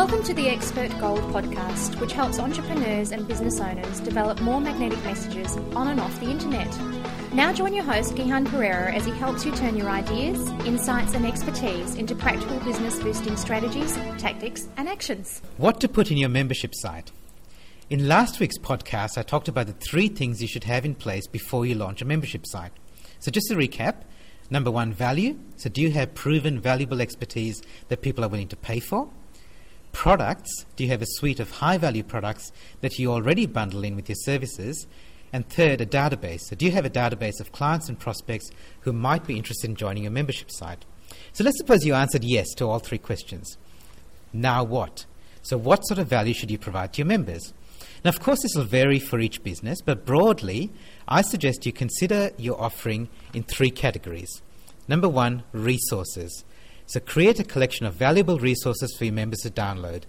Welcome to the Expert Gold podcast, which helps entrepreneurs and business owners develop more magnetic messages on and off the internet. Now join your host, Gihan Perera, as he helps you turn your ideas, insights, and expertise into practical business boosting strategies, tactics, and actions. What to put in your membership site. In last week's podcast, I talked about the three things you should have in place before you launch a membership site. So, just to recap number one, value. So, do you have proven valuable expertise that people are willing to pay for? Products. Do you have a suite of high value products that you already bundle in with your services? And third, a database. So, do you have a database of clients and prospects who might be interested in joining your membership site? So, let's suppose you answered yes to all three questions. Now, what? So, what sort of value should you provide to your members? Now, of course, this will vary for each business, but broadly, I suggest you consider your offering in three categories. Number one, resources. So, create a collection of valuable resources for your members to download.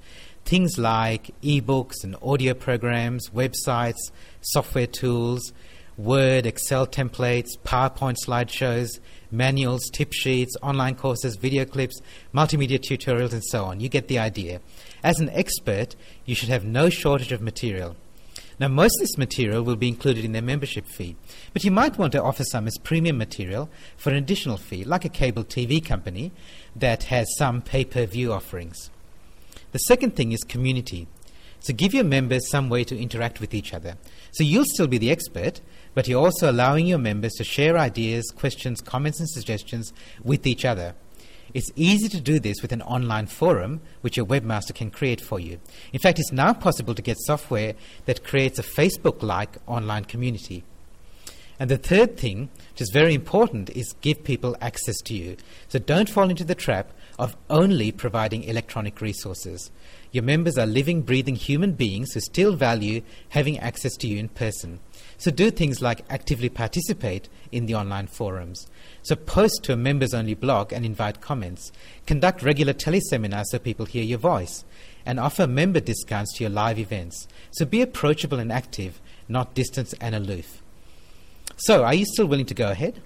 Things like ebooks and audio programs, websites, software tools, Word, Excel templates, PowerPoint slideshows, manuals, tip sheets, online courses, video clips, multimedia tutorials, and so on. You get the idea. As an expert, you should have no shortage of material. Now, most of this material will be included in their membership fee, but you might want to offer some as premium material for an additional fee, like a cable TV company that has some pay per view offerings. The second thing is community. So give your members some way to interact with each other. So you'll still be the expert, but you're also allowing your members to share ideas, questions, comments, and suggestions with each other. It's easy to do this with an online forum, which your webmaster can create for you. In fact, it's now possible to get software that creates a Facebook like online community. And the third thing, which is very important, is give people access to you. So don't fall into the trap of only providing electronic resources. Your members are living, breathing human beings who still value having access to you in person. So do things like actively participate in the online forums. So post to a members only blog and invite comments. Conduct regular teleseminars so people hear your voice. And offer member discounts to your live events. So be approachable and active, not distant and aloof. So, are you still willing to go ahead?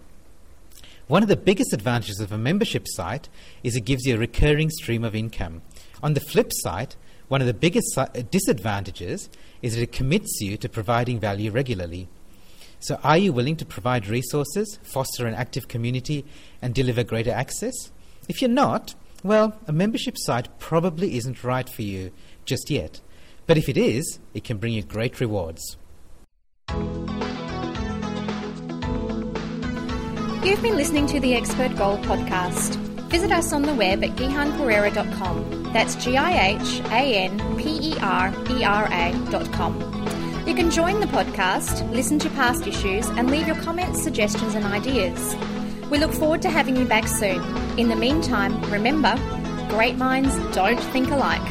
One of the biggest advantages of a membership site is it gives you a recurring stream of income. On the flip side, one of the biggest uh, disadvantages is that it commits you to providing value regularly. So, are you willing to provide resources, foster an active community, and deliver greater access? If you're not, well, a membership site probably isn't right for you just yet. But if it is, it can bring you great rewards. You've been listening to the Expert Gold podcast. Visit us on the web at gihanperera.com. That's G I H A N P E R E R A.com. You can join the podcast, listen to past issues, and leave your comments, suggestions, and ideas. We look forward to having you back soon. In the meantime, remember great minds don't think alike.